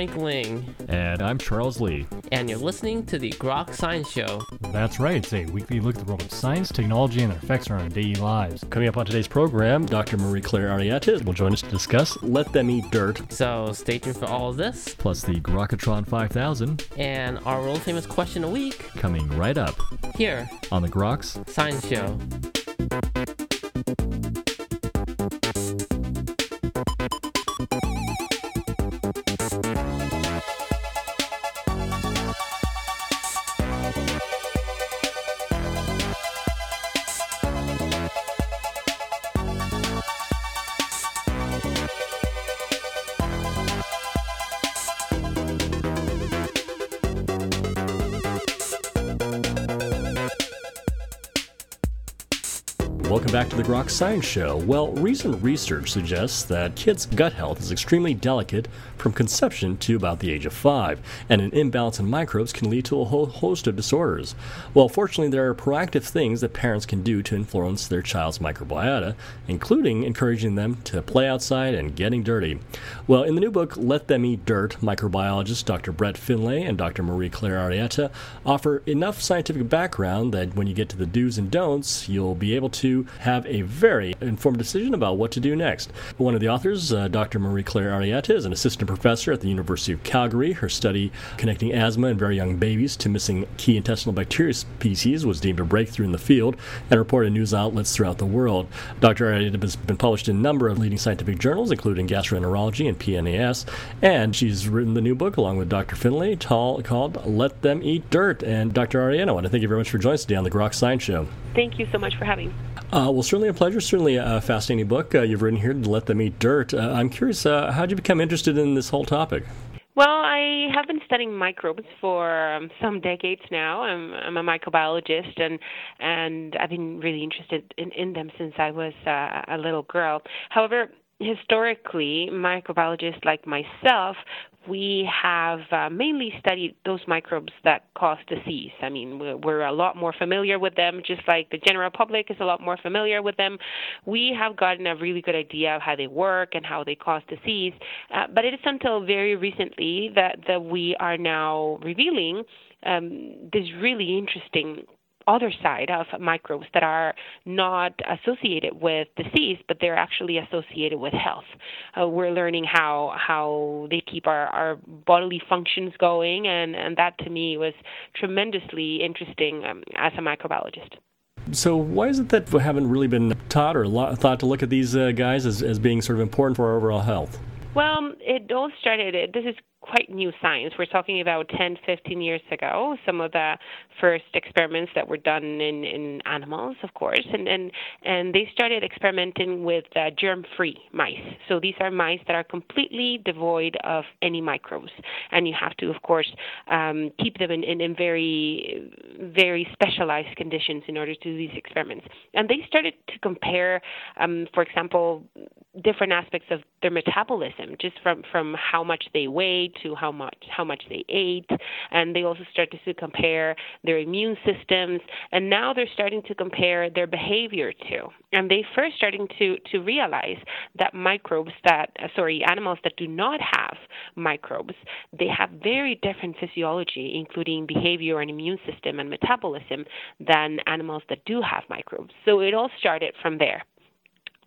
Frank Ling. And I'm Charles Lee. And you're listening to the Grok Science Show. That's right. It's a weekly look at the world of science, technology, and their effects on our daily lives. Coming up on today's program, Dr. Marie Claire Arrieta will join us to discuss Let Them Eat Dirt. So stay tuned for all of this. Plus the Grokatron 5000. And our world famous question a week. Coming right up. Here. On the Groks Science Show. Welcome back to the Grok Science Show. Well, recent research suggests that kids' gut health is extremely delicate from conception to about the age of five, and an imbalance in microbes can lead to a whole host of disorders. Well, fortunately, there are proactive things that parents can do to influence their child's microbiota, including encouraging them to play outside and getting dirty. Well, in the new book, Let Them Eat Dirt, microbiologists Dr. Brett Finlay and Dr. Marie Claire Arrieta offer enough scientific background that when you get to the do's and don'ts, you'll be able to have a very informed decision about what to do next. One of the authors, uh, Dr. Marie Claire Arrieta, is an assistant professor at the University of Calgary. Her study connecting asthma in very young babies to missing key intestinal bacteria species was deemed a breakthrough in the field and reported in news outlets throughout the world. Dr. Arrieta has been published in a number of leading scientific journals, including Gastroenterology and PNAS, and she's written the new book along with Dr. Finlay called Let Them Eat Dirt. And Dr. Arrieta, I want to thank you very much for joining us today on the Grok Science Show. Thank you so much for having me. Uh, well, certainly a pleasure. Certainly a fascinating book uh, you've written here to let them eat dirt. Uh, I'm curious, uh, how did you become interested in this whole topic? Well, I have been studying microbes for um, some decades now. I'm, I'm a microbiologist, and and I've been really interested in, in them since I was uh, a little girl. However, historically, microbiologists like myself we have uh, mainly studied those microbes that cause disease. I mean, we're, a lot more familiar with them, just like the general public is a lot more familiar with them. We have gotten a really good idea of how they work and how they cause disease, uh, but it is until very recently that, that we are now revealing um, this really interesting other side of microbes that are not associated with disease, but they're actually associated with health. Uh, we're learning how how they keep our, our bodily functions going, and, and that to me was tremendously interesting um, as a microbiologist. So why is it that we haven't really been taught or thought to look at these uh, guys as, as being sort of important for our overall health? Well, it all started. This is quite new science. We're talking about 10, 15 years ago, some of the first experiments that were done in, in animals, of course, and, and, and they started experimenting with uh, germ free mice. So these are mice that are completely devoid of any microbes. And you have to, of course, um, keep them in, in, in very, very specialized conditions in order to do these experiments. And they started to compare, um, for example, different aspects of their metabolism, just from, from how much they weigh to how much how much they ate, and they also started to compare their immune systems, and now they're starting to compare their behavior too. And they first starting to to realize that microbes that uh, sorry animals that do not have microbes, they have very different physiology, including behavior and immune system and metabolism, than animals that do have microbes. So it all started from there.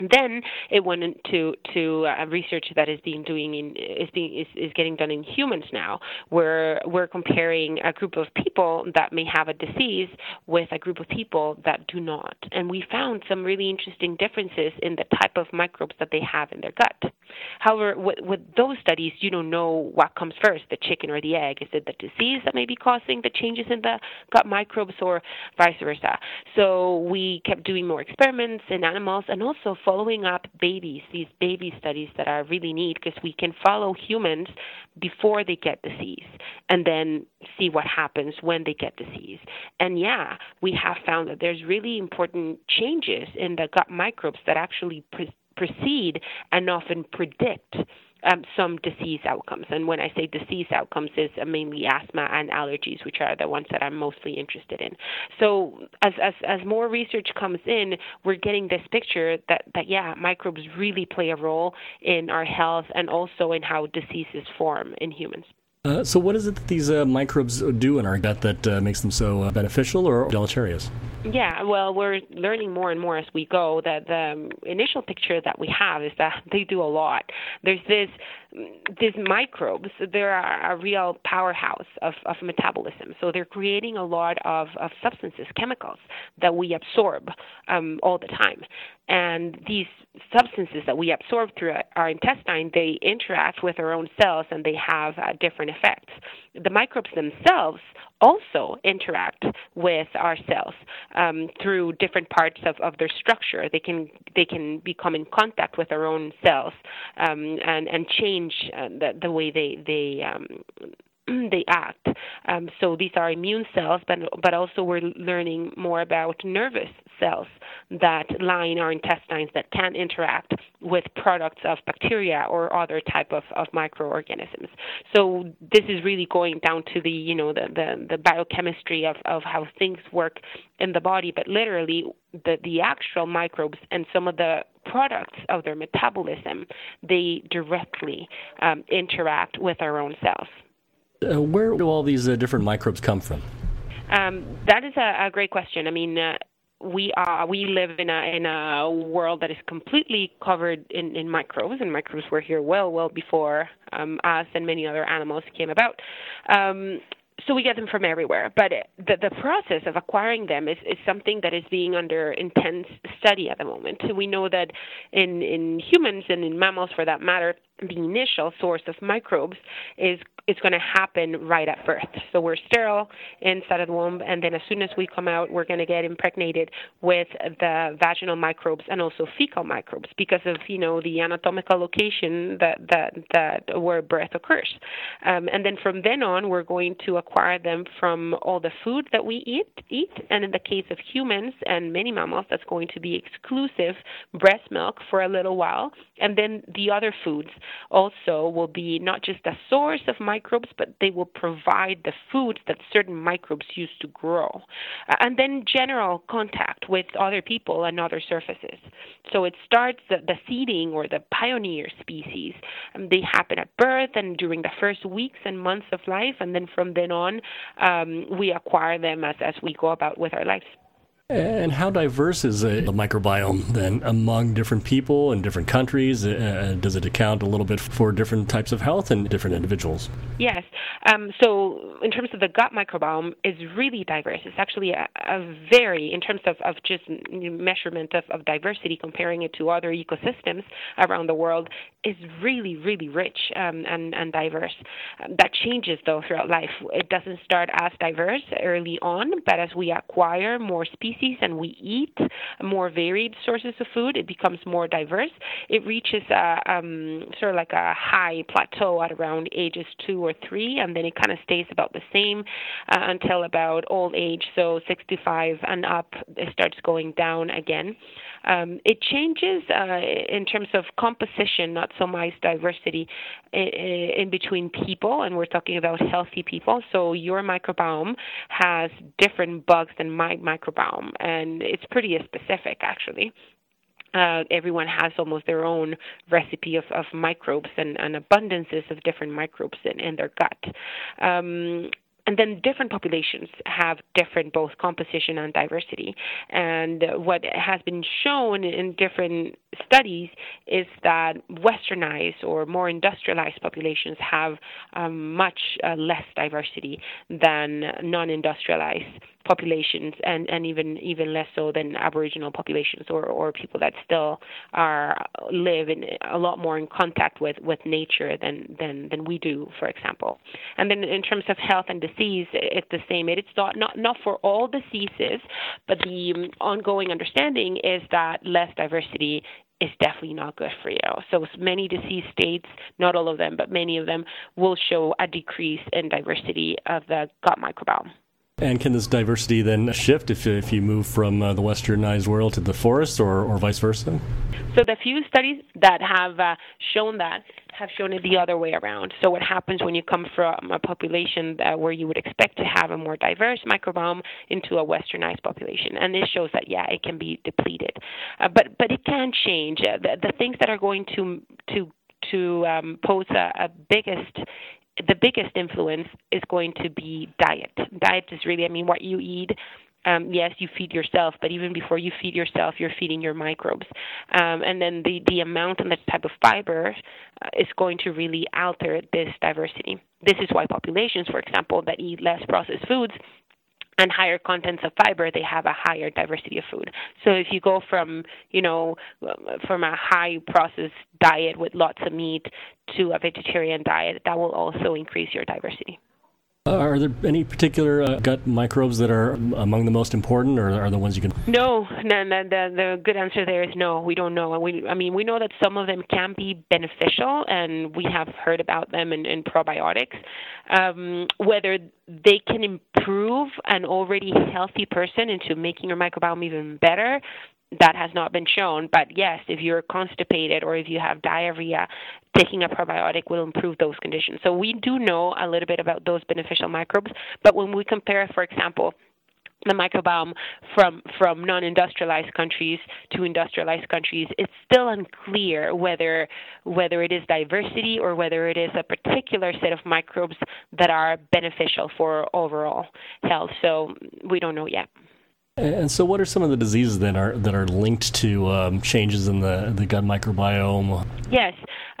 Then it went into to uh, research that is being doing in is being is, is getting done in humans now, where we're comparing a group of people that may have a disease with a group of people that do not, and we found some really interesting differences in the type of microbes that they have in their gut. However, with, with those studies, you don't know what comes first, the chicken or the egg. Is it the disease that may be causing the changes in the gut microbes, or vice versa? So we kept doing more experiments in animals, and also following up babies, these baby studies that are really neat because we can follow humans before they get disease and then see what happens when they get disease. And yeah, we have found that there's really important changes in the gut microbes that actually pre- precede and often predict um, some disease outcomes. And when I say disease outcomes, is mainly asthma and allergies, which are the ones that I'm mostly interested in. So as as as more research comes in, we're getting this picture that that yeah, microbes really play a role in our health and also in how diseases form in humans. Uh, so, what is it that these uh, microbes do in our gut that uh, makes them so uh, beneficial or deleterious? Yeah, well, we're learning more and more as we go. That the initial picture that we have is that they do a lot. There's this these microbes. They're a real powerhouse of, of metabolism. So they're creating a lot of, of substances, chemicals that we absorb um, all the time. And these substances that we absorb through our intestine, they interact with our own cells and they have uh, different effects. The microbes themselves also interact with our cells um, through different parts of, of their structure. They can they can become in contact with our own cells um, and and change uh, the, the way they they um, they act. Um, so these are immune cells, but but also we're learning more about nervous cells that line our intestines that can interact with products of bacteria or other type of, of microorganisms. So this is really going down to the you know the the, the biochemistry of, of how things work in the body, but literally the the actual microbes and some of the products of their metabolism they directly um, interact with our own cells. Uh, where do all these uh, different microbes come from? Um, that is a, a, great question. I mean, uh, we are we live in a in a world that is completely covered in, in microbes, and microbes were here well well before um, us and many other animals came about. Um, so we get them from everywhere. But the, the process of acquiring them is, is something that is being under intense study at the moment. So We know that in, in humans and in mammals, for that matter, the initial source of microbes is is going to happen right at birth. So we're sterile inside of the womb, and then as soon as we come out, we're going to get impregnated with the vaginal microbes and also fecal microbes because of you know the anatomical location that that that where birth occurs. Um, and then from then on, we're going to acquire them from all the food that we eat eat, and in the case of humans and many mammals, that's going to be exclusive breast milk for a little while, and then the other foods also will be not just a source of microbes, but they will provide the food that certain microbes use to grow. Uh, and then general contact with other people and other surfaces. So it starts the, the seeding or the pioneer species. Um, they happen at birth and during the first weeks and months of life, and then from then on, um, we acquire them as, as we go about with our lives. And how diverse is the microbiome then among different people and different countries? Uh, does it account a little bit for different types of health in different individuals? Yes. Um, so, in terms of the gut microbiome, is really diverse. It's actually a, a very, in terms of, of just measurement of, of diversity, comparing it to other ecosystems around the world, is really, really rich um, and, and diverse. Um, that changes though throughout life. It doesn't start as diverse early on, but as we acquire more species species and we eat more varied sources of food, it becomes more diverse. It reaches a um, sort of like a high plateau at around ages two or three, and then it kind of stays about the same uh, until about old age. So 65 and up, it starts going down again. Um, it changes uh, in terms of composition, not so much diversity in, between people, and we're talking about healthy people. So your microbiome has different bugs than my microbiome, and it's pretty specific actually. Uh, everyone has almost their own recipe of, of microbes and, and abundances of different microbes in, in their gut. Um, and then different populations have different both composition and diversity. And what has been shown in different studies is that westernized or more industrialized populations have um, much uh, less diversity than non industrialized populations and, and even even less so than aboriginal populations or, or people that still are live in a lot more in contact with, with nature than, than than we do for example. And then in terms of health and disease it's the same. It's not not, not for all diseases but the ongoing understanding is that less diversity is definitely not good for you. So many disease states, not all of them, but many of them will show a decrease in diversity of the gut microbiome. And can this diversity then shift if, if you move from uh, the westernized world to the forest or, or vice versa? So the few studies that have uh, shown that have shown it the other way around. So what happens when you come from a population that, where you would expect to have a more diverse microbiome into a westernized population? And this shows that yeah, it can be depleted, uh, but but it can change. Uh, the, the things that are going to to to um, pose a, a biggest the biggest influence is going to be diet. Diet is really, I mean, what you eat. Um, yes, you feed yourself, but even before you feed yourself, you're feeding your microbes. Um, and then the, the amount and the type of fiber uh, is going to really alter this diversity. This is why populations, for example, that eat less processed foods and higher contents of fiber, they have a higher diversity of food. So if you go from, you know, from a high processed diet with lots of meat to a vegetarian diet, that will also increase your diversity. Uh, are there any particular uh, gut microbes that are among the most important, or are the ones you can? No, no, no the, the good answer there is no. We don't know. We, I mean, we know that some of them can be beneficial, and we have heard about them in, in probiotics. Um, whether they can improve an already healthy person into making your microbiome even better, that has not been shown. But yes, if you're constipated or if you have diarrhea, taking a probiotic will improve those conditions. So we do know a little bit about those beneficial microbes. But when we compare, for example, the microbiome from from non-industrialized countries to industrialized countries, it's still unclear whether whether it is diversity or whether it is a particular set of microbes that are beneficial for overall health. So we don't know yet. And so, what are some of the diseases that are that are linked to um, changes in the the gut microbiome? Yes,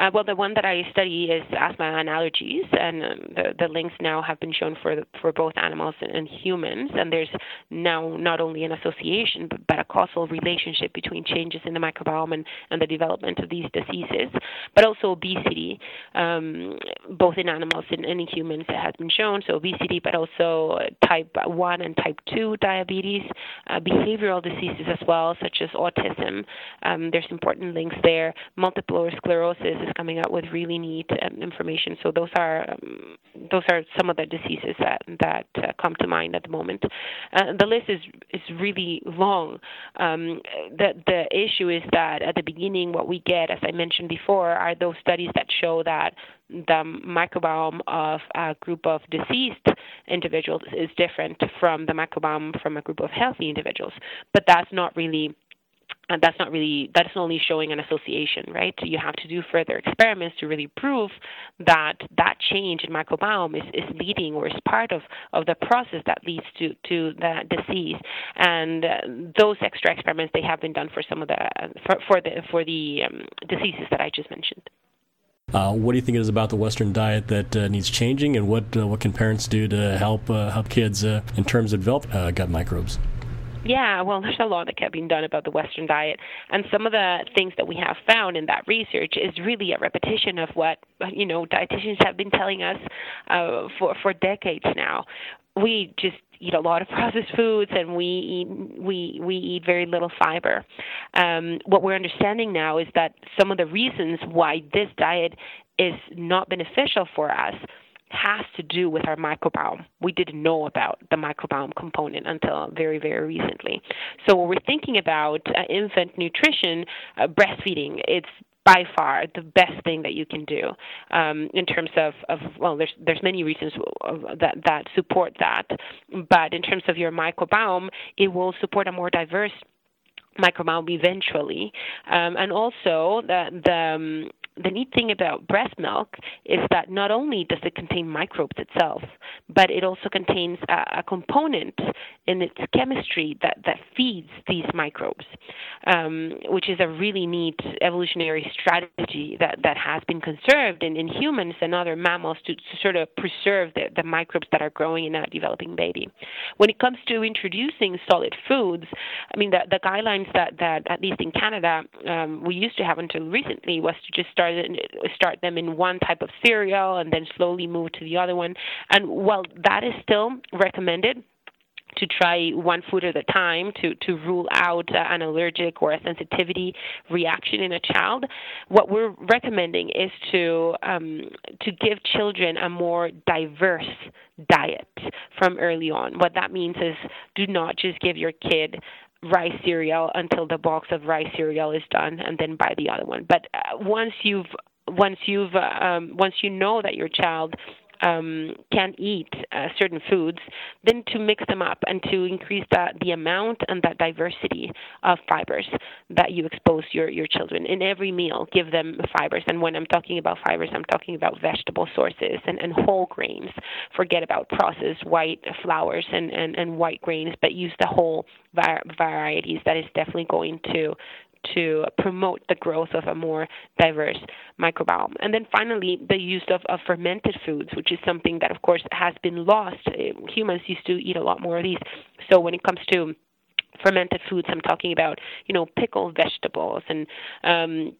uh, well, the one that I study is asthma and allergies, and um, the the links now have been shown for the, for both animals and, and, humans. And there's now not only an association but, but, a causal relationship between changes in the microbiome and, and the development of these diseases, but also obesity, um, both in animals and, and in humans. It has been shown. So obesity, but also type one and type two diabetes uh, behavioral diseases as well, such as autism. Um, there's important links there. Multiple sclerosis is coming out with really neat um, information. So those are um, those are some of the diseases that that uh, come to mind at the moment. Uh, the list is is really long. Um, the the issue is that at the beginning, what we get, as I mentioned before, are those studies that show that the microbiome of a group of deceased individuals is different from the microbiome from a group of healthy individuals. But that's not really and that's not really that's only showing an association right? You have to do further experiments to really prove that that change in microbiome is, is leading or is part of, of the process that leads to, to the disease. And uh, those extra experiments they have been done for some of the for, for the for the um, diseases that I just mentioned. Uh, what do you think it is about the Western diet that uh, needs changing, and what uh, what can parents do to help uh, help kids uh, in terms of develop uh, gut microbes? Yeah, well, there's a lot that can be done about the Western diet, and some of the things that we have found in that research is really a repetition of what you know dietitians have been telling us for for decades now. We just eat a lot of processed foods and we eat we we eat very little fiber. Um, what we're understanding now is that some of the reasons why this diet is not beneficial for us has to do with our microbiome. We didn't know about the microbiome component until very, very recently. So, when we're thinking about uh, infant nutrition, uh, breastfeeding, it's by far the best thing that you can do um, in terms of, of well there's there's many reasons that that support that but in terms of your microbiome it will support a more diverse microbiome eventually um, and also the the um, the neat thing about breast milk is that not only does it contain microbes itself, but it also contains a, a component in its chemistry that, that feeds these microbes, um, which is a really neat evolutionary strategy that, that has been conserved in, in humans and other mammals to, to sort of preserve the, the microbes that are growing in a developing baby. When it comes to introducing solid foods, I mean, the, the guidelines that, that, at least in Canada, um, we used to have until recently was to just start start them in one type of cereal and then slowly move to the other one. And while that is still recommended, to try one food at a time to, to rule out uh, an allergic or a sensitivity reaction in a child. What we're recommending is to um, to give children a more diverse diet from early on. What that means is do not just give your kid rice cereal until the box of rice cereal is done and then buy the other one. But uh, once you've once you've uh, um, once you know that your child um, can eat uh, certain foods, then to mix them up and to increase that the amount and that diversity of fibers that you expose your, your children in every meal. Give them fibers, and when I'm talking about fibers, I'm talking about vegetable sources and, and whole grains. Forget about processed white flours and, and, and white grains, but use the whole var- varieties. That is definitely going to to promote the growth of a more diverse microbiome. And then finally, the use of, of fermented foods, which is something that, of course, has been lost. Humans used to eat a lot more of these. So when it comes to fermented foods, I'm talking about, you know, pickled vegetables and um,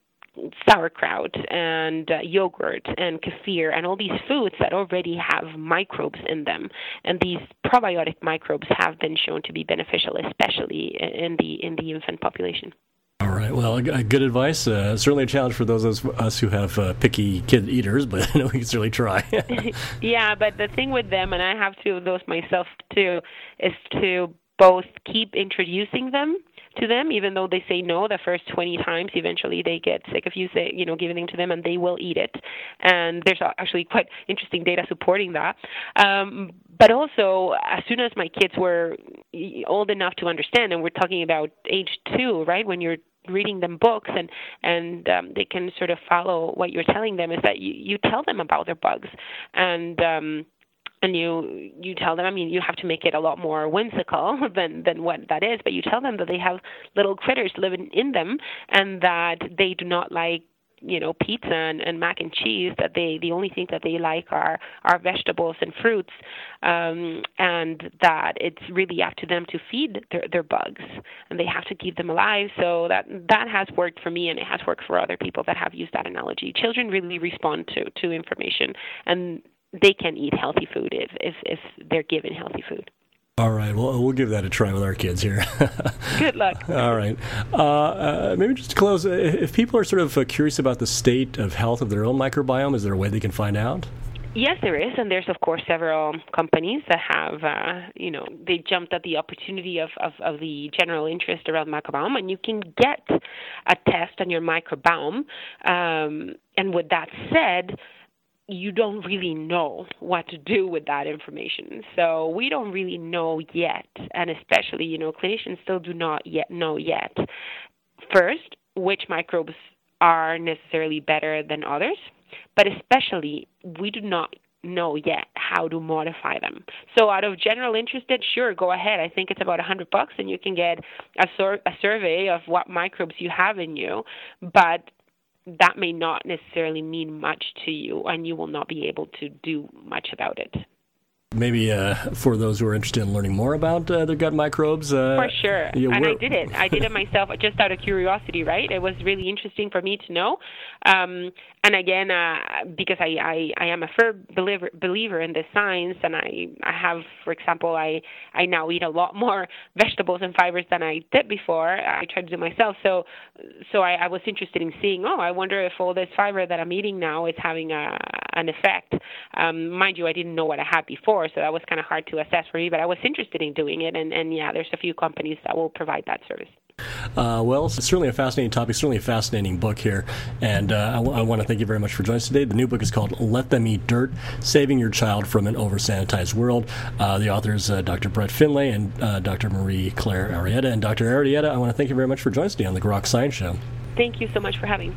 sauerkraut and uh, yogurt and kefir and all these foods that already have microbes in them and these probiotic microbes have been shown to be beneficial especially in the in the infant population all right. Well, good advice. Uh, certainly a challenge for those of us who have uh, picky kid eaters, but we can certainly try. yeah, but the thing with them, and I have two of those myself too, is to both keep introducing them to them, even though they say no the first 20 times. Eventually, they get sick of you say, you know, giving them to them, and they will eat it. And there's actually quite interesting data supporting that. Um, but also, as soon as my kids were old enough to understand, and we're talking about age two, right, when you're reading them books and and um, they can sort of follow what you're telling them is that you you tell them about their bugs and um and you you tell them i mean you have to make it a lot more whimsical than than what that is but you tell them that they have little critters living in them and that they do not like you know pizza and, and mac and cheese that they the only thing that they like are are vegetables and fruits um, and that it's really up to them to feed their, their bugs and they have to keep them alive. So that that has worked for me and it has worked for other people that have used that analogy. Children really respond to to information and they can eat healthy food if if, if they're given healthy food all right. Well, we'll give that a try with our kids here. Good luck. All right. Uh, uh, maybe just to close, uh, if people are sort of uh, curious about the state of health of their own microbiome, is there a way they can find out? Yes, there is, and there's of course several companies that have, uh, you know, they jumped at the opportunity of, of, of the general interest around microbiome, and you can get a test on your microbiome. Um, and with that said, you don't really know what to do with that information. So we don't really know yet, and especially, you know, clinicians still do not yet know yet. First, which microbes are necessarily better than others, but especially, we do not know yet how to modify them. So out of general interest, sure, go ahead. I think it's about a hundred bucks, and you can get a, sur- a survey of what microbes you have in you. But that may not necessarily mean much to you, and you will not be able to do much about it. Maybe uh, for those who are interested in learning more about uh, their gut microbes. Uh, for sure. Yeah, and I did it. I did it myself just out of curiosity, right? It was really interesting for me to know. Um, and again, uh, because I, I, I am a firm believer, believer in this science, and I, I have, for example, I, I now eat a lot more vegetables and fibers than I did before. I try to do myself. So, so I, I was interested in seeing, oh, I wonder if all this fiber that I'm eating now is having a, an effect. Um, mind you, I didn't know what I had before, so that was kind of hard to assess for me. But I was interested in doing it, and, and yeah, there's a few companies that will provide that service. Uh, well, it's certainly a fascinating topic, certainly a fascinating book here. And uh, I, w- I want to thank you very much for joining us today. The new book is called Let Them Eat Dirt Saving Your Child from an Over Sanitized World. Uh, the authors, uh, Dr. Brett Finlay and uh, Dr. Marie Claire Arrieta. And Dr. Arrieta, I want to thank you very much for joining us today on the Grok Science Show. Thank you so much for having me.